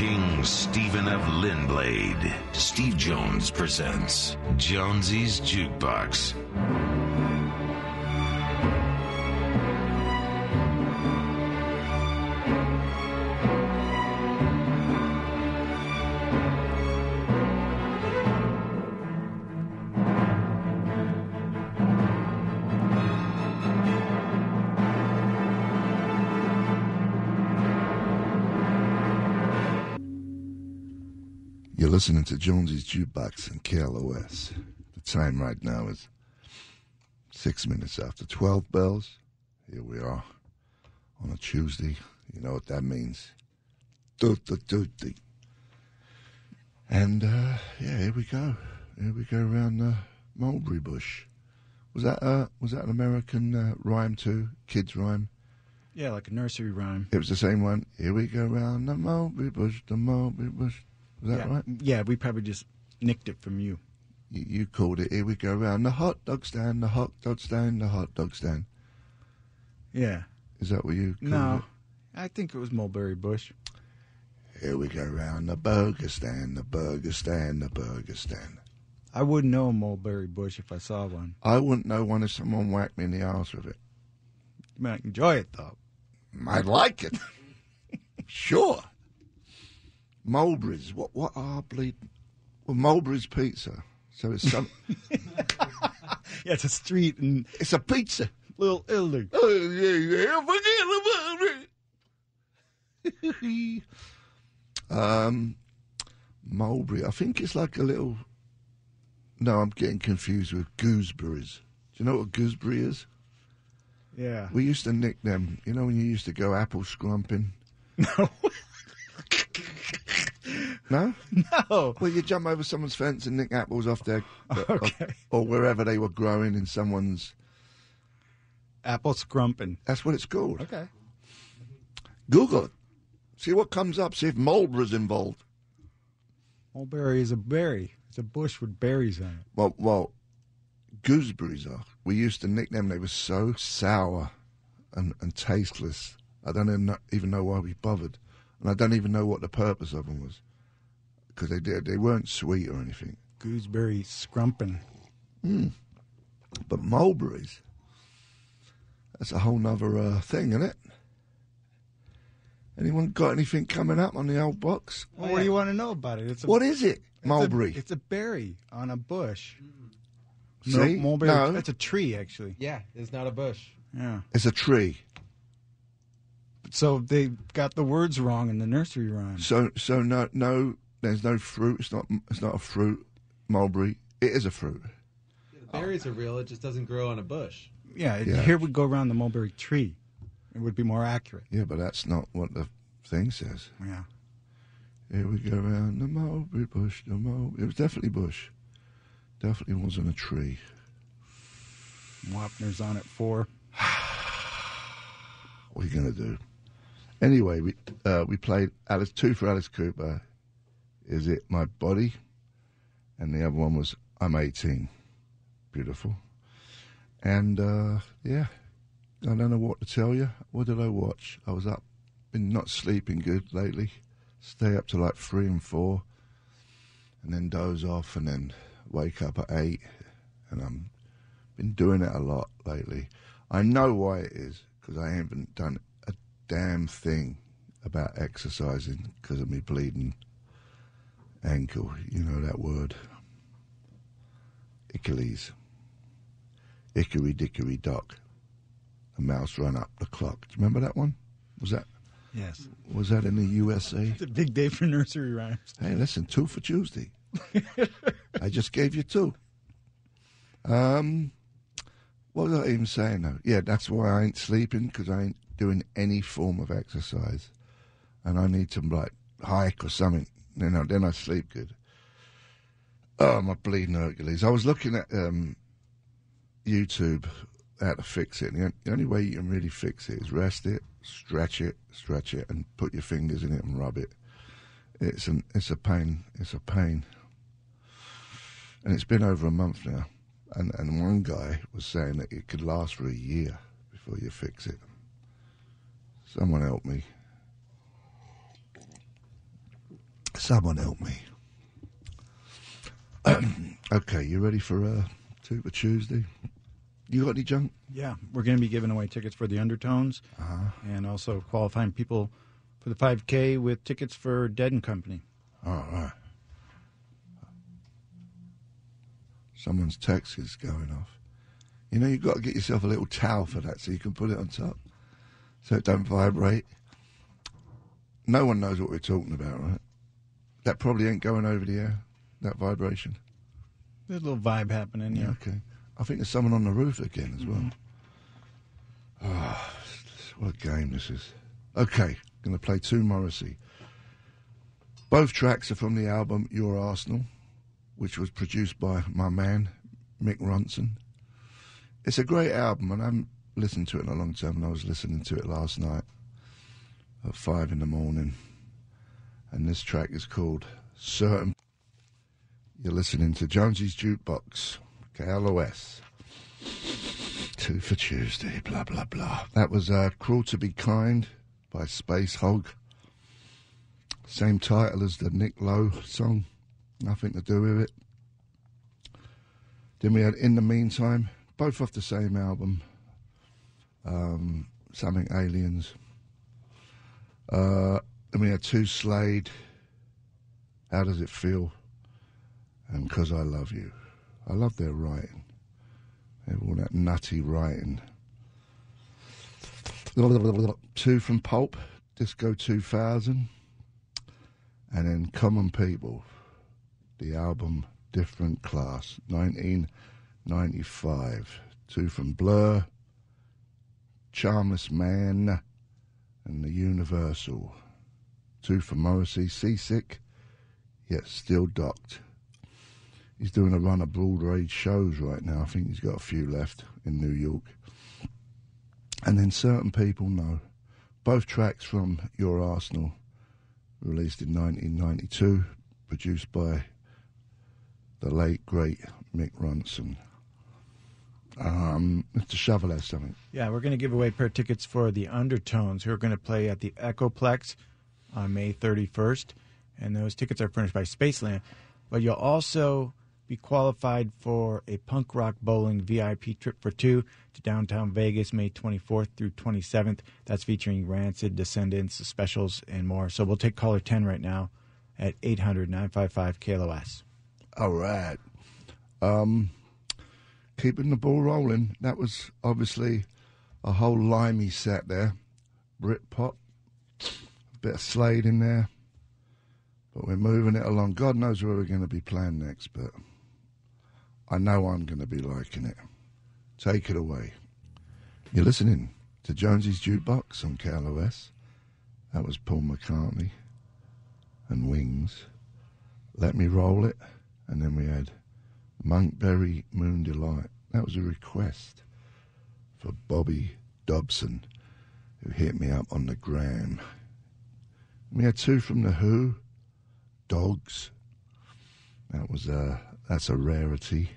King Stephen of Linblade. Steve Jones presents Jonesy's Jukebox. Listening to Jonesy's Jukebox and KLOS. The time right now is six minutes after 12 bells. Here we are on a Tuesday. You know what that means. Tutti. And, uh, yeah, here we go. Here we go around the mulberry bush. Was that, uh, was that an American uh, rhyme too? Kids rhyme? Yeah, like a nursery rhyme. It was the same one. Here we go round the mulberry bush, the mulberry bush. Was that yeah. right? Yeah, we probably just nicked it from you. You, you called it. Here we go round the hot dog stand, the hot dog stand, the hot dog stand. Yeah. Is that what you called No, it? I think it was mulberry bush. Here we go round the burger stand, the burger stand, the burger stand. I wouldn't know a mulberry bush if I saw one. I wouldn't know one if someone whacked me in the arse with it. You might enjoy it though. I'd like it. sure. Mulberries. What? What are bleeding? Well, Mulberries pizza. So it's some. Yeah, it's a street in it's a pizza. Little Italy. Oh, yeah, yeah, forget about it. um, mulberry. I think it's like a little. No, I'm getting confused with gooseberries. Do you know what a gooseberry is? Yeah. We used to nick them. You know when you used to go apple scrumping? No. No? no. Well, you jump over someone's fence and nick apples off their. Okay. Or wherever they were growing in someone's. Apple scrumping. That's what it's called. Okay. Google it. See what comes up. See if mulberry's involved. Mulberry is a berry. It's a bush with berries on it. Well, well, gooseberries are. We used to nick them. They were so sour and, and tasteless. I don't even know, even know why we bothered, and I don't even know what the purpose of them was, because they did, they weren't sweet or anything. Gooseberry scrumping. But mulberries, that's a whole nother uh, thing, isn't it? Anyone got anything coming up on the old box? Well, what do you want to know about it? It's a, What is it? it's a- Mulberry. It's a berry on a bush. See? No, mulberry. No. It's a tree, actually. Yeah, it's not a bush. Yeah. It's a tree. So they got the words wrong in the nursery rhyme. So so no no. There's no fruit. It's not. It's not a fruit. Mulberry. It is a fruit. The berries are real. It just doesn't grow on a bush. Yeah, Yeah. here we go around the mulberry tree. It would be more accurate. Yeah, but that's not what the thing says. Yeah. Here we go around the mulberry bush. The mul- It was definitely bush. Definitely wasn't a tree. Wapner's on at four. What are you gonna do? Anyway, we uh, we played Alice two for Alice Cooper. Is it my body? And the other one was I'm 18. Beautiful. And uh, yeah, I don't know what to tell you. What did I watch? I was up, been not sleeping good lately. Stay up to like three and four, and then doze off, and then wake up at eight. And I'm been doing it a lot lately. I know why it is because I haven't done a damn thing about exercising because of me bleeding ankle. You know that word. Achilles. Hickory dickery dock. The mouse ran up the clock. Do you remember that one? Was that Yes. was that in the USA? It's a big day for nursery rhymes. Hey, listen, two for Tuesday. I just gave you two. Um, what was I even saying now? Yeah, that's why I ain't sleeping because I ain't doing any form of exercise, and I need to like hike or something. Then I, then I sleep good. Oh, my bleeding Hercules! I was looking at um, YouTube how to fix it. And the, the only way you can really fix it is rest it, stretch it, stretch it, and put your fingers in it and rub it. It's an it's a pain. It's a pain. And it's been over a month now. And and one guy was saying that it could last for a year before you fix it. Someone help me. Someone help me. okay, you ready for uh, for Tuesday? You got any junk? Yeah, we're going to be giving away tickets for the Undertones and also qualifying people for the 5K with tickets for Dead and Company. All right. Someone's text is going off. You know, you've got to get yourself a little towel for that so you can put it on top so it don't vibrate. No one knows what we're talking about, right? That probably ain't going over the air, that vibration. There's a little vibe happening, yeah. Okay. I think there's someone on the roof again as well. Ah, what a game this is. Okay, going to play two Morrissey. Both tracks are from the album Your Arsenal, which was produced by my man, Mick Ronson. It's a great album, and I haven't listened to it in a long time, and I was listening to it last night at five in the morning. And this track is called Certain. You're listening to Jonesy's Jukebox, KLOS. Two for Tuesday, blah, blah, blah. That was uh, Cruel to Be Kind by Spacehog. Same title as the Nick Lowe song. Nothing to do with it. Then we had In the Meantime, both off the same album. Um, Something Aliens. Uh, we had Two Slade. How Does It Feel? And Because I Love You. I love their writing. They have all that nutty writing. Two from Pulp, Disco 2000. And then Common People, the album Different Class, 1995. Two from Blur, Charmless Man, and the Universal. Two for Morrissey, Seasick, yet still docked. He's doing a run of Broadway shows right now. I think he's got a few left in New York. And then certain people know. Both tracks from Your Arsenal, released in 1992, produced by the late, great Mick Ronson. Um, Mr. Shovel something. Yeah, we're going to give away pair tickets for the Undertones, who are going to play at the Echoplex on May 31st. And those tickets are furnished by Spaceland. But you'll also be qualified for a punk rock bowling VIP trip for two to downtown Vegas, May 24th through 27th. That's featuring Rancid, Descendants, Specials, and more. So we'll take caller 10 right now at 800 955 KLOS. All right. Um, keeping the ball rolling. That was obviously a whole limey set there. Britpop, bit of Slade in there. But we're moving it along. God knows where we're going to be playing next, but I know I'm going to be liking it. Take it away. You're listening to Jonesy's Jukebox on KLOS. That was Paul McCartney and Wings. Let Me Roll It. And then we had Monkberry Moon Delight. That was a request for Bobby Dobson, who hit me up on the gram. We had two from The Who, Dogs. That was a, that's a rarity.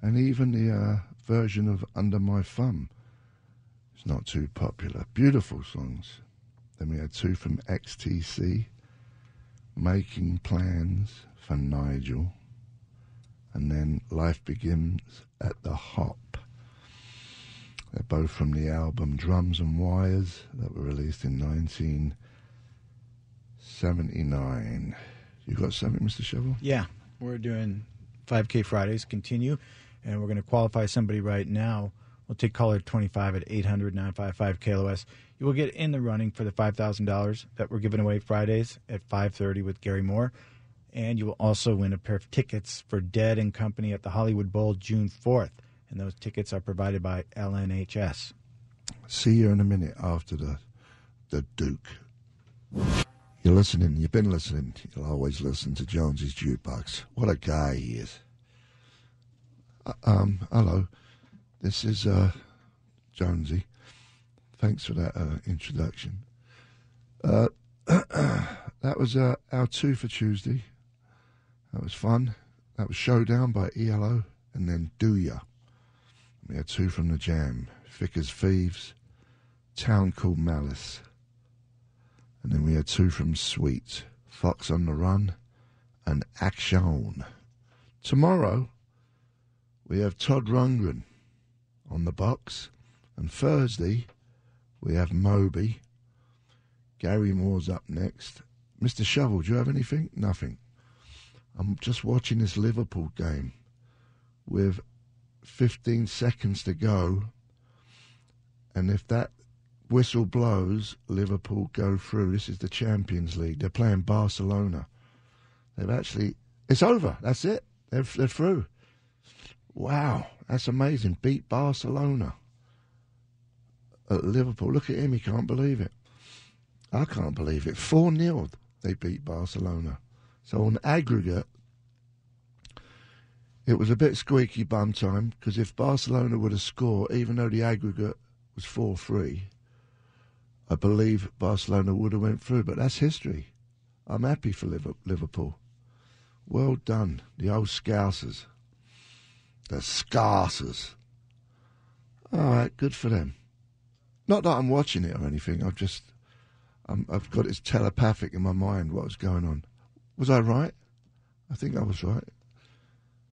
And even the uh, version of Under My Thumb is not too popular. Beautiful songs. Then we had two from XTC, Making Plans for Nigel and then Life Begins at the Hop. They're both from the album Drums and Wires that were released in 1979. You got something, Mr. Shovel? Yeah, we're doing 5K Fridays, continue, and we're going to qualify somebody right now. We'll take caller 25 at 800 955 KLOS. You will get in the running for the $5,000 that we're giving away Fridays at 5.30 with Gary Moore. And you will also win a pair of tickets for Dead and Company at the Hollywood Bowl June 4th. And those tickets are provided by LNHS. See you in a minute after the the Duke. You're listening. You've been listening. You'll always listen to Jonesy's jukebox. What a guy he is. Uh, um, hello. This is uh, Jonesy. Thanks for that uh, introduction. Uh, that was uh, our two for Tuesday. That was fun. That was Showdown by ELO, and then Do Ya. We had two from the Jam, as Thieves, Town Called Malice, and then we had two from Sweet, Fox on the Run, and Action. Tomorrow, we have Todd Rundgren on the box, and Thursday, we have Moby. Gary Moore's up next. Mr. Shovel, do you have anything? Nothing. I'm just watching this Liverpool game with 15 seconds to go, and if that whistle blows, Liverpool go through. This is the Champions League. They're playing Barcelona. They've actually, it's over. That's it. They're, they're through. Wow, that's amazing. Beat Barcelona at Liverpool. Look at him. He can't believe it. I can't believe it. 4 0 they beat Barcelona. So on aggregate, it was a bit squeaky bum time because if Barcelona would have scored, even though the aggregate was 4 3, I believe Barcelona would have went through. But that's history. I'm happy for Liverpool. Well done, the old Scousers. The Scousers. All right, good for them. Not that I'm watching it or anything. I've just, i have got it telepathic in my mind what was going on. Was I right? I think I was right.